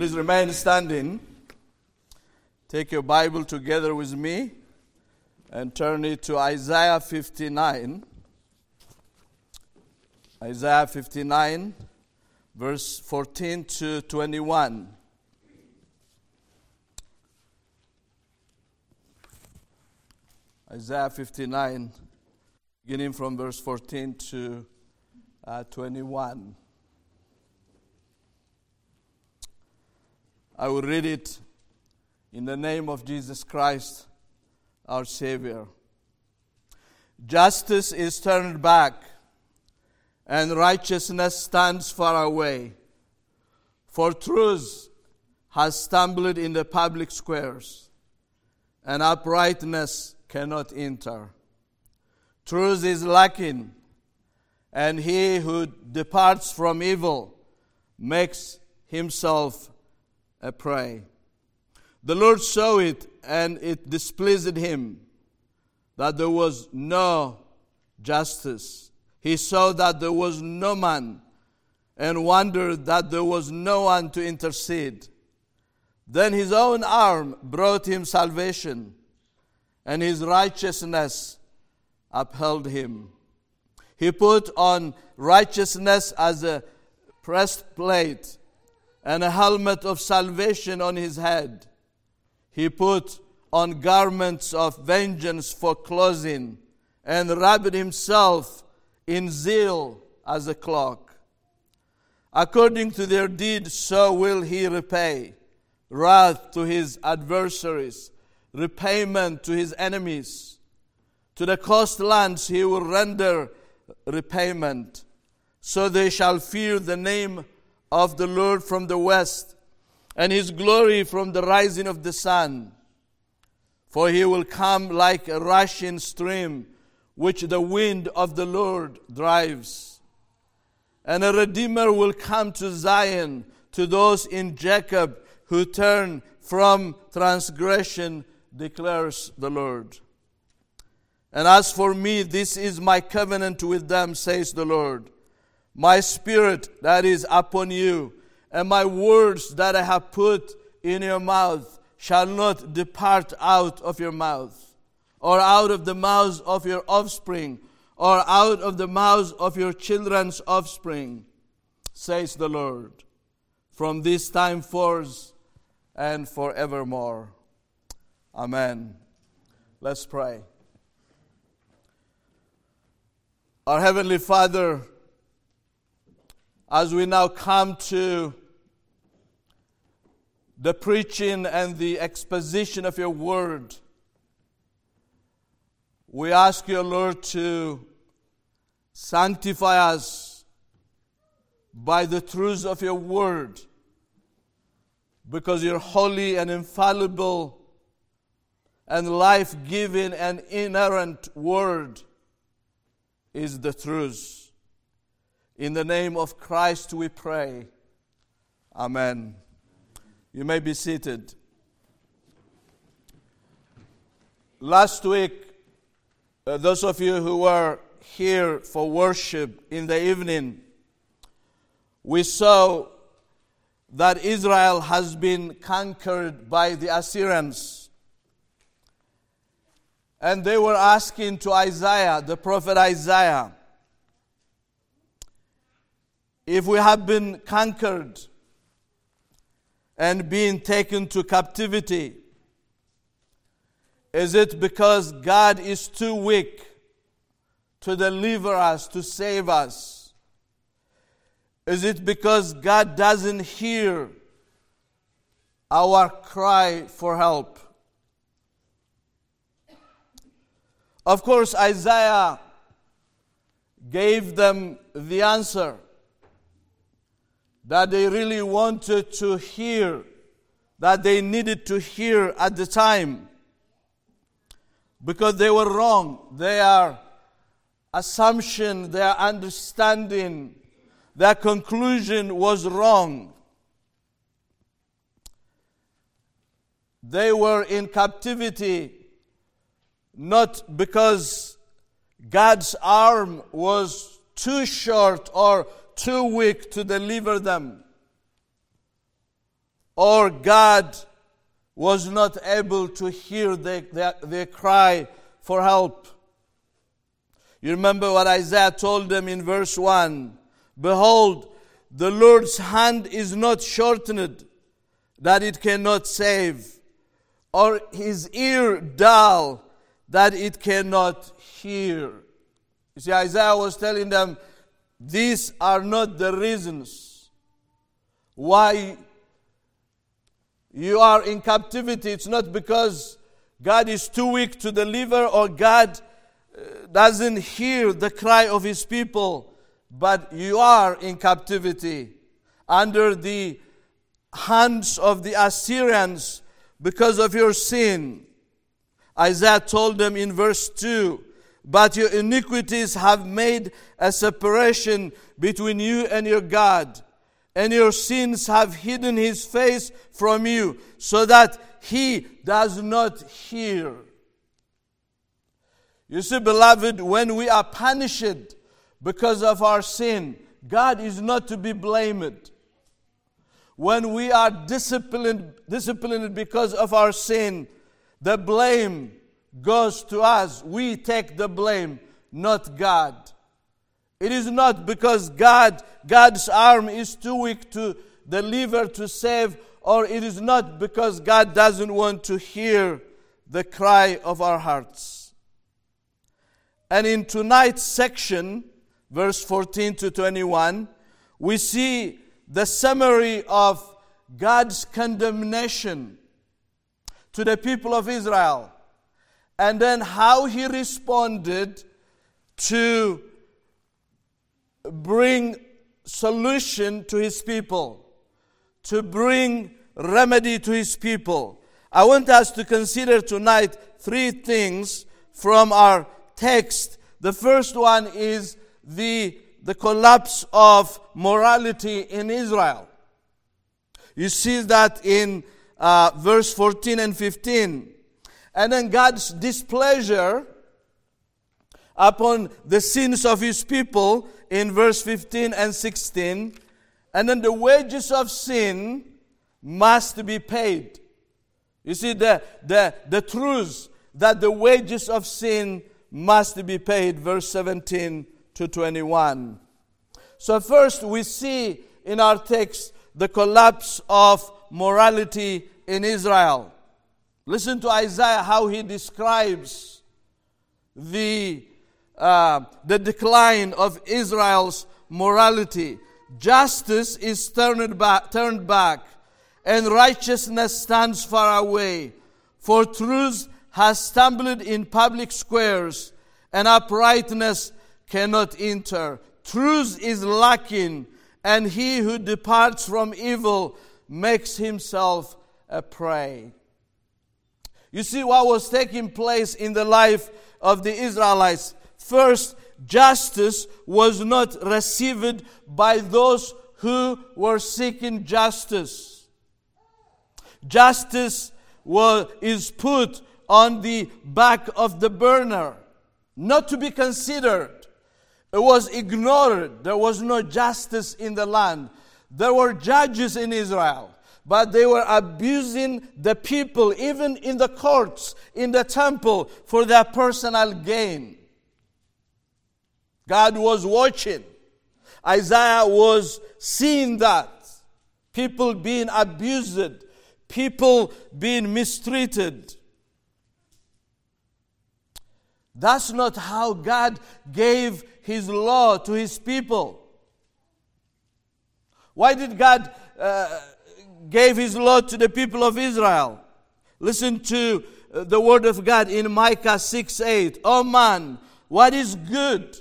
Please remain standing. Take your Bible together with me and turn it to Isaiah 59. Isaiah 59, verse 14 to 21. Isaiah 59, beginning from verse 14 to uh, 21. I will read it in the name of Jesus Christ, our Savior. Justice is turned back, and righteousness stands far away. For truth has stumbled in the public squares, and uprightness cannot enter. Truth is lacking, and he who departs from evil makes himself prey. The Lord saw it, and it displeased him that there was no justice. He saw that there was no man, and wondered that there was no one to intercede. Then his own arm brought him salvation, and his righteousness upheld him. He put on righteousness as a breastplate and a helmet of salvation on his head. He put on garments of vengeance for clothing and wrapped himself in zeal as a cloak. According to their deed, so will he repay wrath to his adversaries, repayment to his enemies. To the coastlands he will render repayment. So they shall fear the name of the Lord from the west, and his glory from the rising of the sun. For he will come like a rushing stream, which the wind of the Lord drives. And a Redeemer will come to Zion, to those in Jacob who turn from transgression, declares the Lord. And as for me, this is my covenant with them, says the Lord. My spirit that is upon you, and my words that I have put in your mouth shall not depart out of your mouth, or out of the mouths of your offspring, or out of the mouths of your children's offspring, says the Lord, from this time forth and forevermore. Amen. Let's pray. Our Heavenly Father, as we now come to the preaching and the exposition of your word, we ask you, Lord, to sanctify us by the truths of your word, because your holy and infallible and life giving and inerrant word is the truth. In the name of Christ we pray. Amen. You may be seated. Last week, uh, those of you who were here for worship in the evening, we saw that Israel has been conquered by the Assyrians. And they were asking to Isaiah, the prophet Isaiah, if we have been conquered and being taken to captivity, is it because God is too weak to deliver us, to save us? Is it because God doesn't hear our cry for help? Of course, Isaiah gave them the answer that they really wanted to hear, that they needed to hear at the time. Because they were wrong. Their assumption, their understanding, their conclusion was wrong. They were in captivity not because God's arm was too short or too weak to deliver them, or God was not able to hear their, their, their cry for help. You remember what Isaiah told them in verse 1 Behold, the Lord's hand is not shortened that it cannot save, or his ear dull that it cannot hear. You see, Isaiah was telling them, these are not the reasons why you are in captivity. It's not because God is too weak to deliver or God uh, doesn't hear the cry of his people, but you are in captivity under the hands of the Assyrians because of your sin. Isaiah told them in verse 2 But your iniquities have made a separation between you and your God, and your sins have hidden his face from you, so that he does not hear. You see, beloved, when we are punished because of our sin, God is not to be blamed. When we are disciplined, disciplined because of our sin, the blame goes to us. We take the blame, not God. It is not because God, God's arm is too weak to deliver, to save, or it is not because God doesn't want to hear the cry of our hearts. And in tonight's section, verse 14 to 21, we see the summary of God's condemnation to the people of Israel and then how he responded to bring solution to his people to bring remedy to his people i want us to consider tonight three things from our text the first one is the the collapse of morality in Israel. You see that in uh, verse 14 and 15. And then God's displeasure upon the sins of his people in verse 15 and 16. And then the wages of sin must be paid. You see, the, the, the truth that the wages of sin must be paid, verse 17 to 21. So, first, we see in our text the collapse of morality in Israel. Listen to Isaiah how he describes the, uh, the decline of Israel's morality. Justice is turned back, turned back, and righteousness stands far away. For truth has stumbled in public squares, and uprightness cannot enter. Truth is lacking, and he who departs from evil makes himself a prey. You see what was taking place in the life of the Israelites. First, justice was not received by those who were seeking justice. Justice was, is put on the back of the burner, not to be considered. It was ignored. There was no justice in the land. There were judges in Israel, but they were abusing the people, even in the courts, in the temple, for their personal gain. God was watching. Isaiah was seeing that. People being abused, people being mistreated. That's not how God gave his law to his people. Why did God uh, gave his law to the people of Israel? Listen to uh, the word of God in Micah 6 8. Oh man, what is good?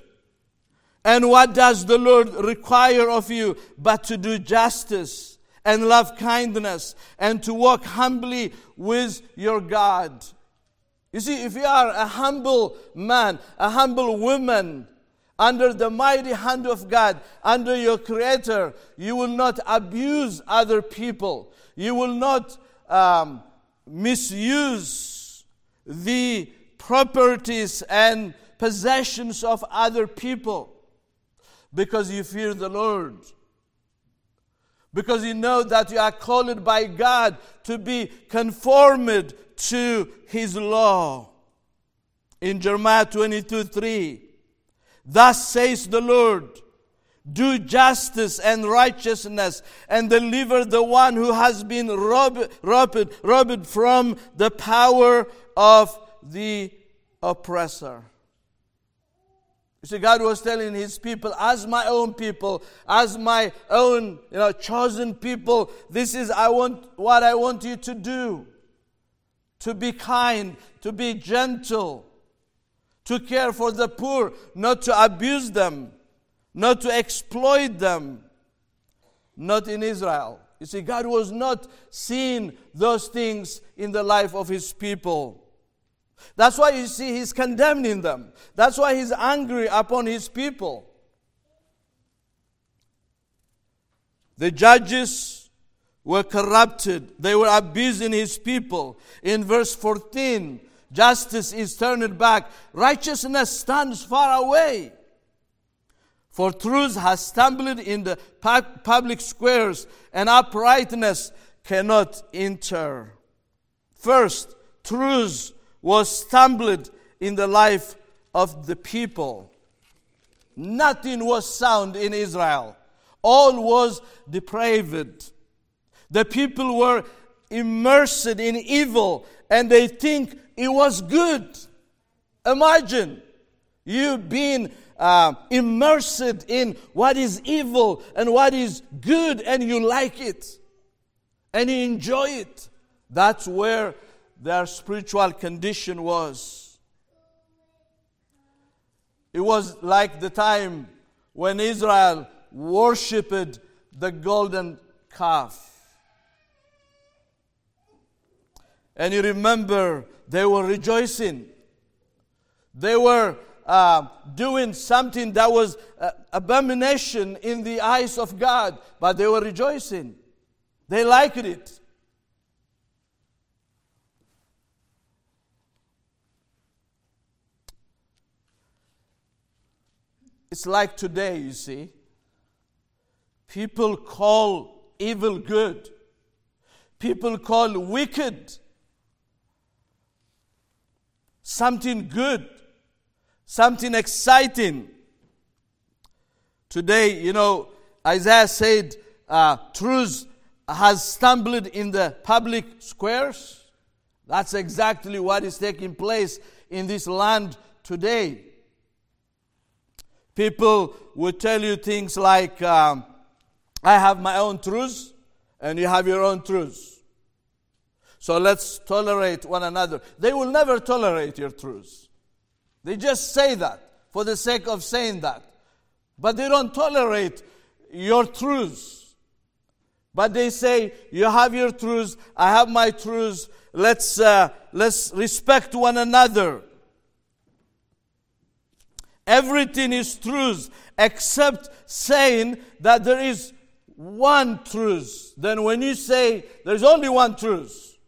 And what does the Lord require of you but to do justice and love kindness and to walk humbly with your God? You see, if you are a humble man, a humble woman, under the mighty hand of God, under your Creator, you will not abuse other people. You will not um, misuse the properties and possessions of other people because you fear the Lord. Because you know that you are called by God to be conformed to His law. In Jeremiah 22 3, thus says the Lord, do justice and righteousness and deliver the one who has been robbed, robbed, robbed from the power of the oppressor. You see, God was telling his people, as my own people, as my own you know, chosen people, this is I want what I want you to do. To be kind, to be gentle, to care for the poor, not to abuse them, not to exploit them. Not in Israel. You see, God was not seeing those things in the life of his people. That's why you see he's condemning them. That's why he's angry upon his people. The judges were corrupted, they were abusing his people. In verse 14, justice is turned back, righteousness stands far away. For truth has stumbled in the public squares, and uprightness cannot enter. First, truth was stumbled in the life of the people. Nothing was sound in Israel. All was depraved. The people were immersed in evil and they think it was good. Imagine you being uh, immersed in what is evil and what is good and you like it and you enjoy it. That's where their spiritual condition was. It was like the time when Israel worshipped the golden calf. And you remember they were rejoicing. They were uh, doing something that was uh, abomination in the eyes of God, but they were rejoicing. They liked it. It's like today, you see. People call evil good. People call wicked something good, something exciting. Today, you know, Isaiah said, uh, truth has stumbled in the public squares. That's exactly what is taking place in this land today. People will tell you things like, um, I have my own truths, and you have your own truths. So let's tolerate one another. They will never tolerate your truths. They just say that for the sake of saying that. But they don't tolerate your truths. But they say, You have your truths, I have my truths. Let's, uh, let's respect one another. Everything is truth except saying that there is one truth. Then when you say there's only one truth,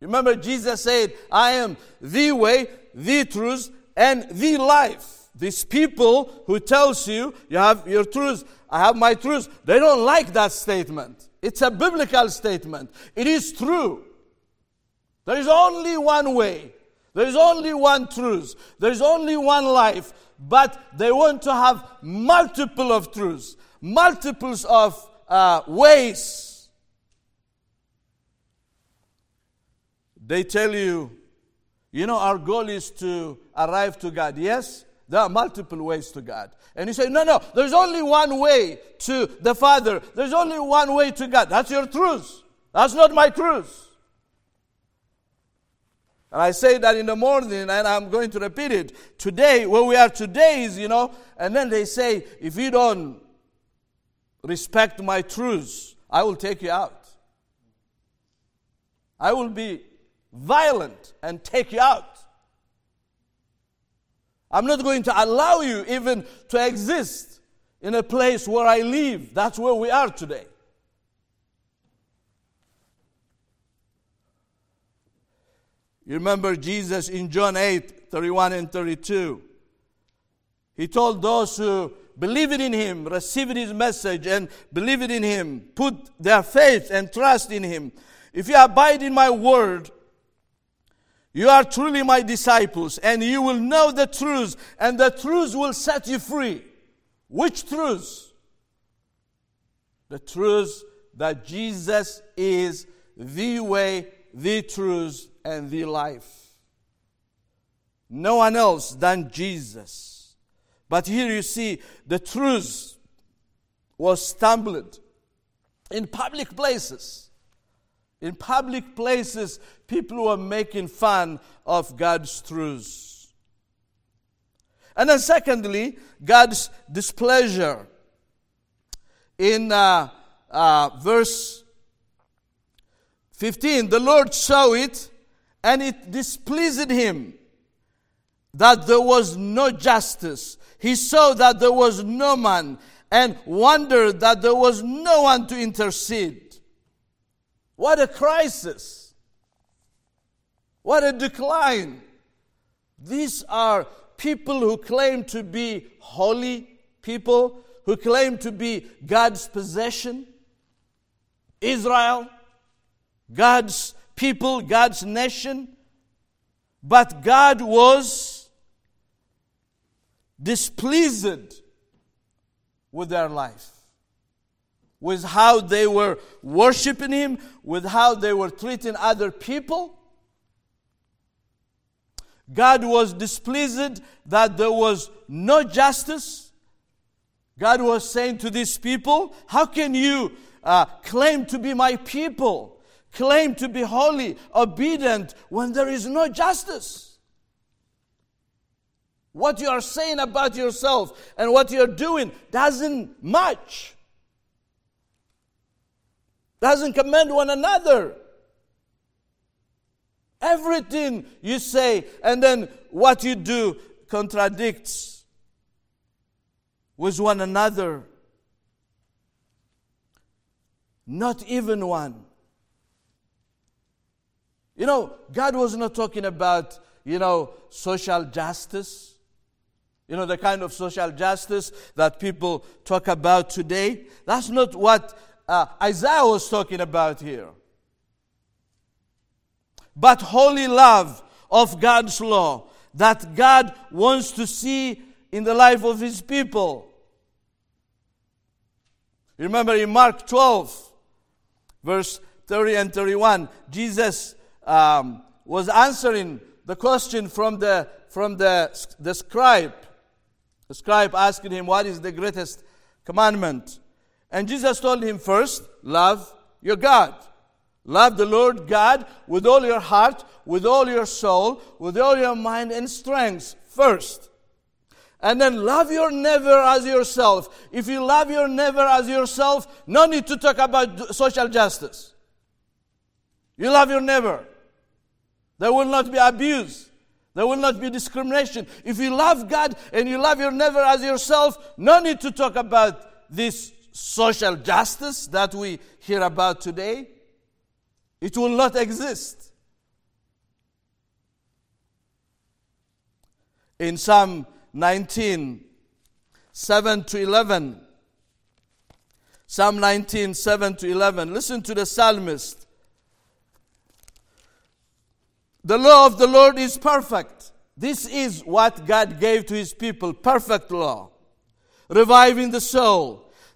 remember Jesus said, I am the way, the truth, and the life. These people who tells you you have your truth, I have my truth, they don't like that statement. It's a biblical statement. It is true. There is only one way. There is only one truth. There is only one life but they want to have multiple of truths, multiples of uh, ways. They tell you, you know, our goal is to arrive to God. Yes, there are multiple ways to God. And you say, no, no, there's only one way to the Father. There's only one way to God. That's your truth. That's not my truth. And I say that in the morning, and I'm going to repeat it. Today, where we are today is, you know, and then they say, if you don't respect my truths, I will take you out. I will be violent and take you out. I'm not going to allow you even to exist in a place where I live. That's where we are today. You remember Jesus in John 8 31 and 32. He told those who believed in Him, received His message, and believed in Him, put their faith and trust in Him, if you abide in my word, you are truly my disciples, and you will know the truth, and the truth will set you free. Which truth? The truth that Jesus is the way, the truth, and the life. No one else than Jesus. But here you see the truth was stumbled in public places. In public places, people were making fun of God's truths. And then, secondly, God's displeasure. In uh, uh, verse 15, the Lord saw it and it displeased him that there was no justice. He saw that there was no man and wondered that there was no one to intercede. What a crisis! What a decline! These are people who claim to be holy people, who claim to be God's possession, Israel, God's people, God's nation. But God was displeased with their life, with how they were worshiping Him, with how they were treating other people. God was displeased that there was no justice. God was saying to these people, How can you uh, claim to be my people, claim to be holy, obedient, when there is no justice? What you are saying about yourself and what you're doing doesn't match. Doesn't commend one another. Everything you say and then what you do contradicts with one another. Not even one. You know, God was not talking about, you know, social justice. You know, the kind of social justice that people talk about today. That's not what uh, Isaiah was talking about here. But holy love of God's law that God wants to see in the life of his people. Remember in Mark 12, verse 30 and 31, Jesus um, was answering the question from the, from the, the scribe the scribe asked him, What is the greatest commandment? And Jesus told him, First, love your God. Love the Lord God with all your heart, with all your soul, with all your mind and strength first. And then love your neighbor as yourself. If you love your neighbor as yourself, no need to talk about social justice. You love your neighbor. There will not be abuse. There will not be discrimination. If you love God and you love your neighbor as yourself, no need to talk about this social justice that we hear about today. It will not exist. In Psalm 19, 7 to 11, Psalm 19, 7 to 11, listen to the psalmist. The law of the Lord is perfect. This is what God gave to his people perfect law, reviving the soul.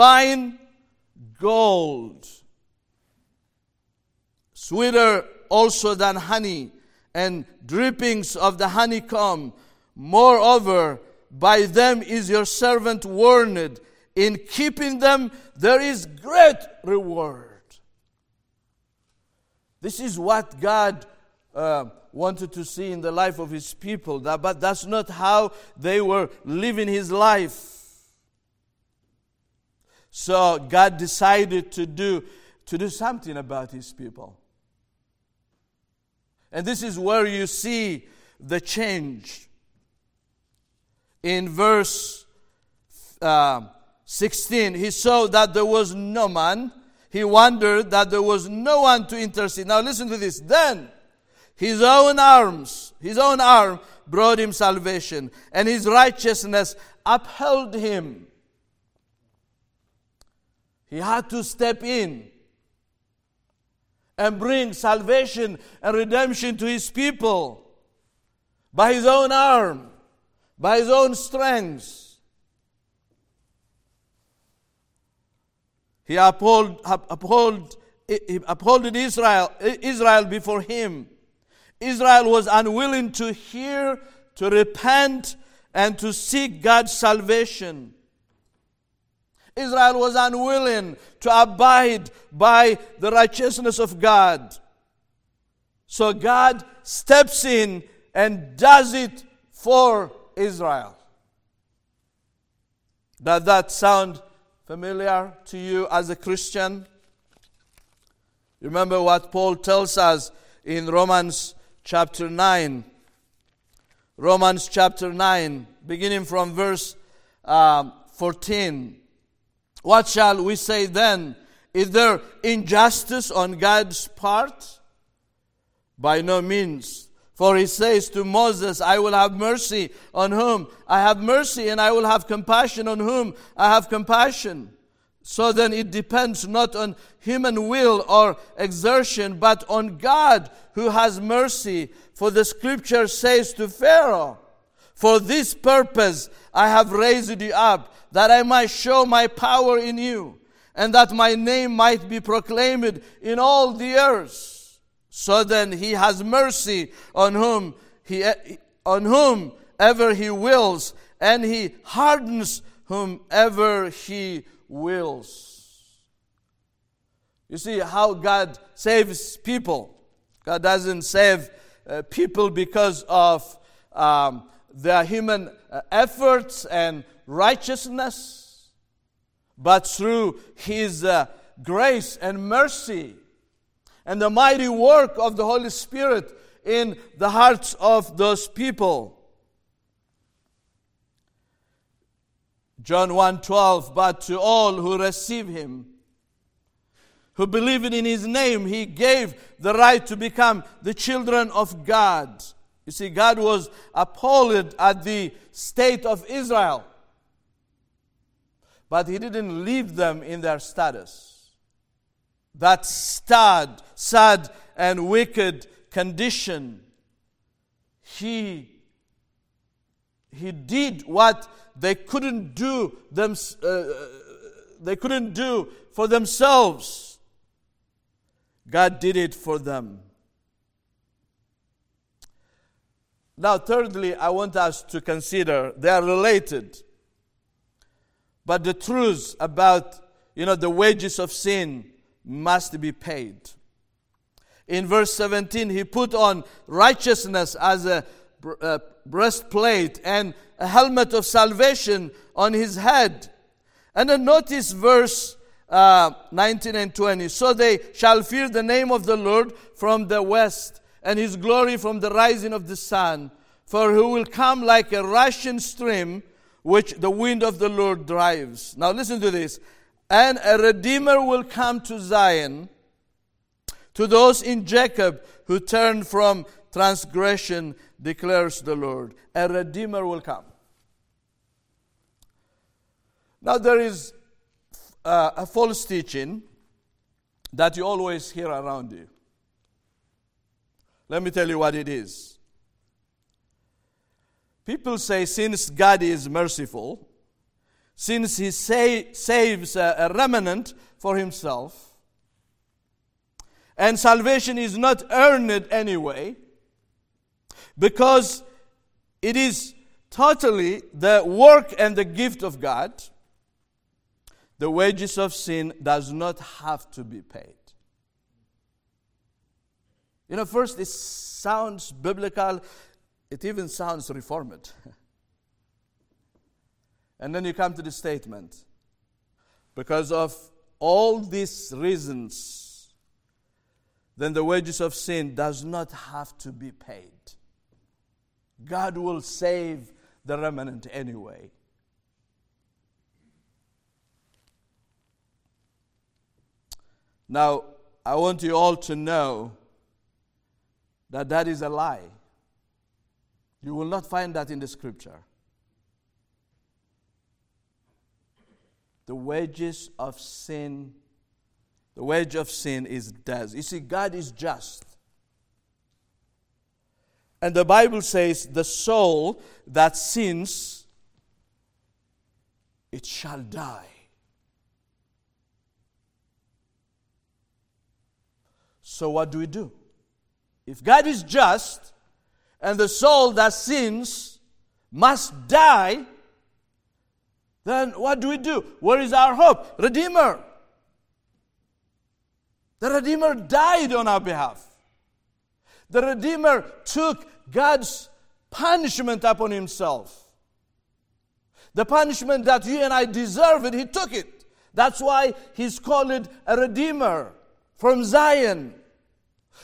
fine gold. Sweeter also than honey, and drippings of the honeycomb. Moreover, by them is your servant warned. In keeping them, there is great reward. This is what God uh, wanted to see in the life of His people, that, but that's not how they were living His life. So God decided to do, to do something about his people. And this is where you see the change. In verse uh, 16, he saw that there was no man. He wondered that there was no one to intercede. Now listen to this. Then his own arms, his own arm brought him salvation, and his righteousness upheld him. He had to step in and bring salvation and redemption to his people by his own arm, by his own strength. He uphold, uphold, upholded Israel, Israel before him. Israel was unwilling to hear, to repent, and to seek God's salvation. Israel was unwilling to abide by the righteousness of God. So God steps in and does it for Israel. Does that sound familiar to you as a Christian? Remember what Paul tells us in Romans chapter 9. Romans chapter 9, beginning from verse um, 14. What shall we say then? Is there injustice on God's part? By no means. For he says to Moses, I will have mercy on whom I have mercy, and I will have compassion on whom I have compassion. So then it depends not on human will or exertion, but on God who has mercy. For the scripture says to Pharaoh, For this purpose I have raised you up that I might show my power in you, and that my name might be proclaimed in all the earth. So then he has mercy on whom he on whom ever he wills, and he hardens whomever he wills. You see how God saves people. God doesn't save uh, people because of um, their human uh, efforts and righteousness, but through His uh, grace and mercy and the mighty work of the Holy Spirit in the hearts of those people. John 1:12 but to all who receive him who believe in his name he gave the right to become the children of God. You see God was appalled at the state of Israel but he didn't leave them in their status. That sad, sad and wicked condition. He, he did what they couldn't do them, uh, they couldn't do for themselves. God did it for them. Now, thirdly, I want us to consider they are related. But the truth about, you know, the wages of sin must be paid. In verse 17, he put on righteousness as a, a breastplate and a helmet of salvation on his head. And then notice verse uh, 19 and 20. So they shall fear the name of the Lord from the west, and his glory from the rising of the sun. For he will come like a rushing stream which the wind of the Lord drives. Now listen to this. And a Redeemer will come to Zion, to those in Jacob who turn from transgression, declares the Lord. A Redeemer will come. Now there is uh, a false teaching that you always hear around you. Let me tell you what it is. People say, since God is merciful, since He say, saves a, a remnant for Himself, and salvation is not earned anyway, because it is totally the work and the gift of God, the wages of sin does not have to be paid. You know, first, it sounds biblical it even sounds reformed. and then you come to the statement Because of all these reasons, then the wages of sin does not have to be paid. God will save the remnant anyway. Now, I want you all to know that that is a lie. You will not find that in the scripture. The wages of sin, the wage of sin is death. You see, God is just. And the Bible says, the soul that sins, it shall die. So, what do we do? If God is just and the soul that sins must die, then what do we do? Where is our hope? Redeemer. The Redeemer died on our behalf. The Redeemer took God's punishment upon himself. The punishment that you and I deserved, he took it. That's why he's called a Redeemer from Zion.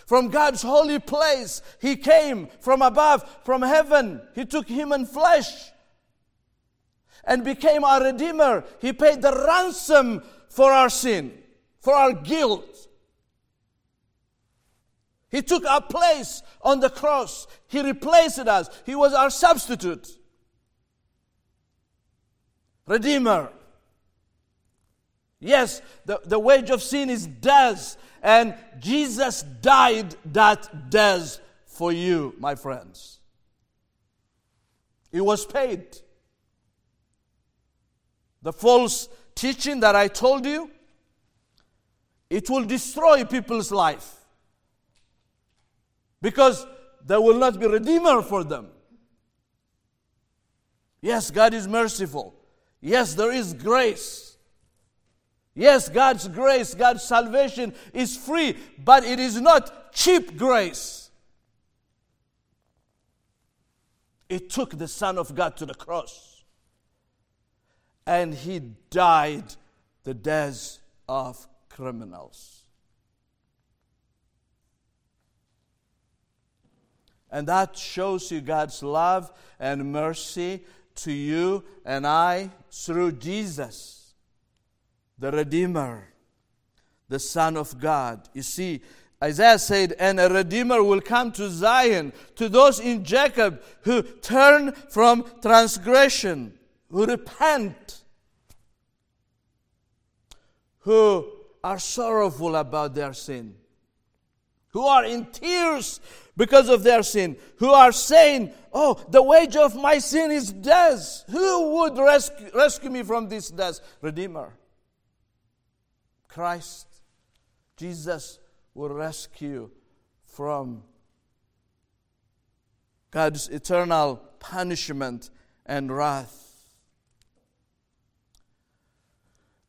From God's holy place, He came from above, from heaven. He took human flesh and became our Redeemer. He paid the ransom for our sin, for our guilt. He took our place on the cross. He replaced us. He was our substitute. Redeemer. Yes, the, the wage of sin is death, and Jesus died that death for you, my friends. It was paid. The false teaching that I told you, it will destroy people's life. Because there will not be redeemer for them. Yes, God is merciful. Yes, there is grace. Yes, God's grace, God's salvation is free, but it is not cheap grace. It took the Son of God to the cross, and He died the death of criminals. And that shows you God's love and mercy to you and I through Jesus the Redeemer, the Son of God. You see, Isaiah said, and a Redeemer will come to Zion, to those in Jacob who turn from transgression, who repent, who are sorrowful about their sin, who are in tears because of their sin, who are saying, Oh, the wage of my sin is death. Who would rescue, rescue me from this death? Redeemer. Christ, Jesus, will rescue from God's eternal punishment and wrath.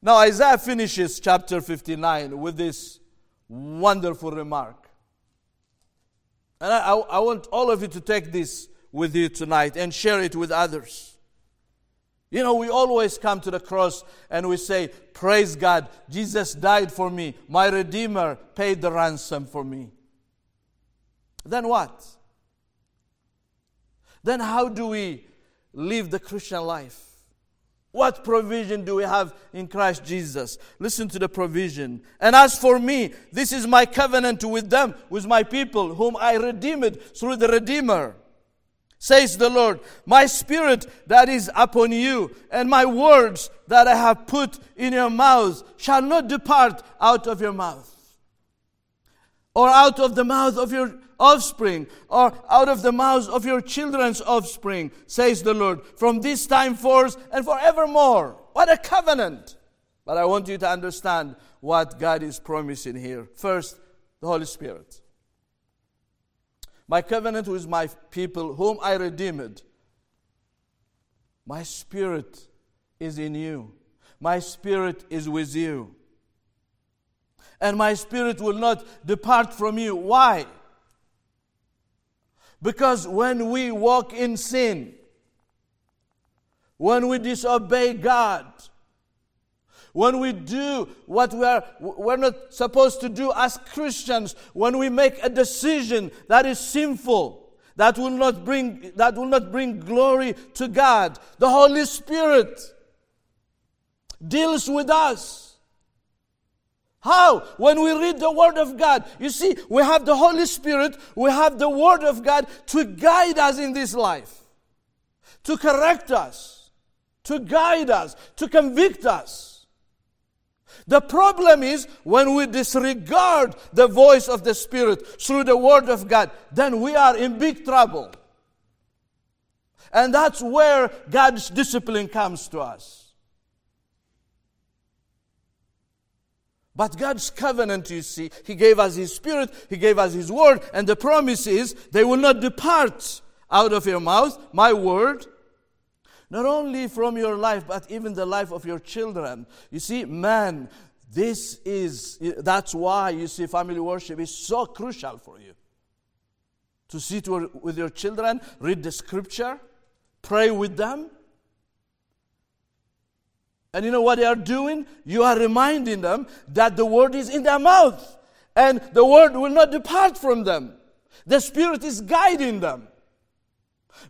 Now, Isaiah finishes chapter 59 with this wonderful remark. And I, I, want all of you to take this with you tonight and share it with others. You know, we always come to the cross and we say, Praise God, Jesus died for me. My Redeemer paid the ransom for me. Then what? Then how do we live the Christian life? What provision do we have in Christ Jesus? Listen to the provision. And as for me, this is my covenant with them, with my people, whom I redeemed through the Redeemer says the Lord, My spirit that is upon you, and my words that I have put in your mouth shall not depart out of your mouth, or out of the mouth of your offspring, or out of the mouths of your children's offspring, says the Lord, from this time forth and forevermore. What a covenant! But I want you to understand what God is promising here. First, the Holy Spirit. My covenant with my people, whom I redeemed. My spirit is in you. My spirit is with you. And my spirit will not depart from you. Why? Because when we walk in sin, when we disobey God, when we do what we are, we're not supposed to do as Christians, when we make a decision that is sinful, that will not bring, that will not bring glory to God, the Holy Spirit deals with us. How? When we read the Word of God. You see, we have the Holy Spirit, we have the Word of God to guide us in this life, to correct us, to guide us, to convict us. The problem is when we disregard the voice of the Spirit through the Word of God, then we are in big trouble. And that's where God's discipline comes to us. But God's covenant, you see, He gave us His Spirit, He gave us His Word, and the promise is they will not depart out of your mouth, my word, not only from your life, but even the life of your children. You see, man, this is, that's why you see family worship is so crucial for you. To sit with your children, read the scripture, pray with them. And you know what they are doing? You are reminding them that the word is in their mouth and the word will not depart from them. The Spirit is guiding them.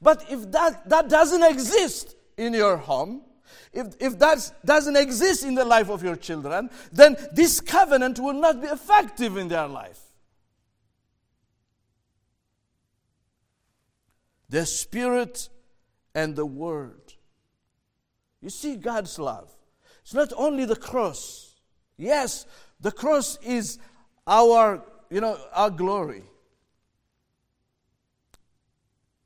But if that, that doesn't exist in your home, if, if that doesn't exist in the life of your children, then this covenant will not be effective in their life. The Spirit and the Word. You see God's love. It's not only the cross. Yes, the cross is our, you know, our glory.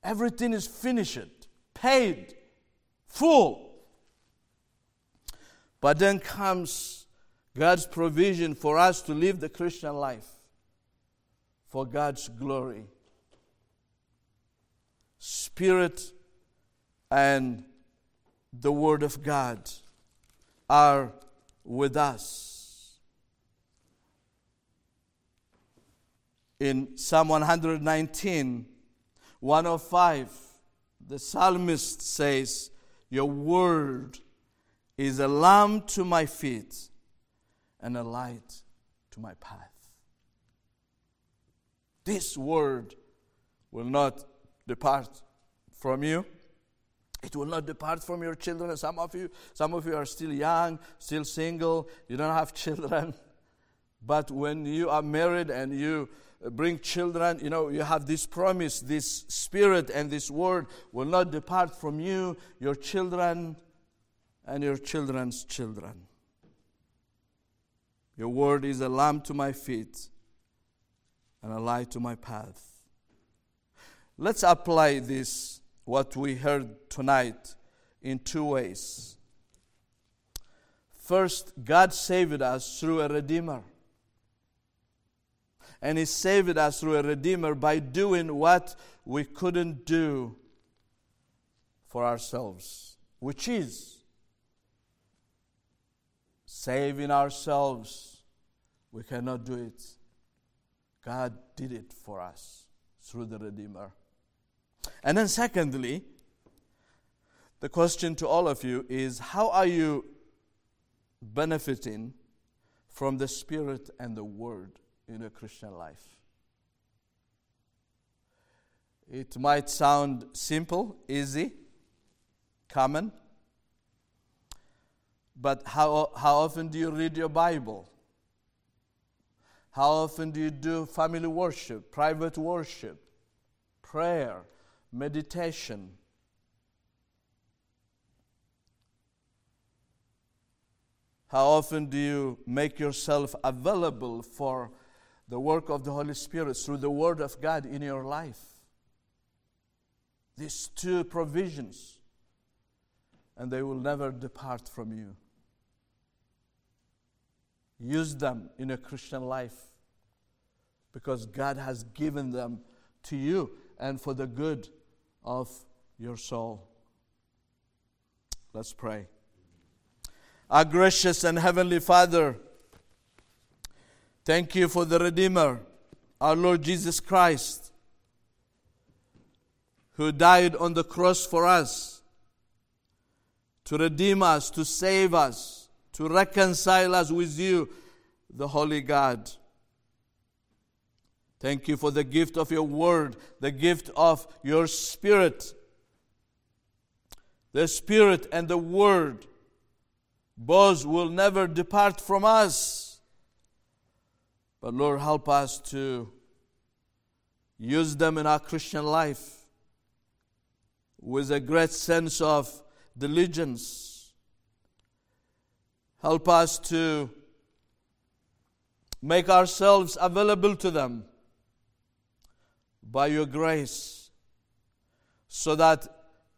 Everything is finished, paid, full. But then comes God's provision for us to live the Christian life for God's glory. Spirit and the Word of God are with us. In Psalm 119, 105, the psalmist says, Your word is a lamp to my feet and a light to my path. This word will not depart from you. It will not depart from your children. Some of you, some of you are still young, still single, you don't have children. But when you are married and you bring children, you know, you have this promise, this spirit and this word will not depart from you, your children, and your children's children. Your word is a lamp to my feet and a light to my path. Let's apply this, what we heard tonight, in two ways. First, God saved us through a Redeemer. And He saved us through a Redeemer by doing what we couldn't do for ourselves, which is saving ourselves. We cannot do it. God did it for us through the Redeemer. And then, secondly, the question to all of you is how are you benefiting from the Spirit and the Word in a Christian life? It might sound simple, easy, common, but how, how often do you read your Bible? How often do you do family worship, private worship, prayer, meditation? How often do you make yourself available for the work of the Holy Spirit through the Word of God in your life? These two provisions, and they will never depart from you. Use them in a Christian life because God has given them to you and for the good of your soul. Let's pray. Our gracious and heavenly Father, thank you for the Redeemer, our Lord Jesus Christ, who died on the cross for us to redeem us, to save us to reconcile us with you, the Holy God. Thank you for the gift of your word, the gift of your spirit. The spirit and the word, both will never depart from us. But Lord, help us to use them in our Christian life with a great sense of diligence. Help us to make ourselves available to them by your grace so that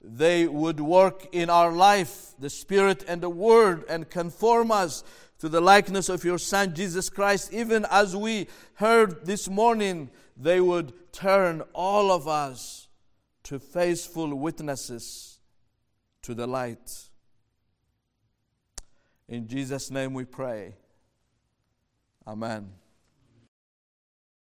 they would work in our life, the Spirit and the Word, and conform us to the likeness of your Son Jesus Christ. Even as we heard this morning, they would turn all of us to faithful witnesses to the light. In Jesus' name we pray. Amen.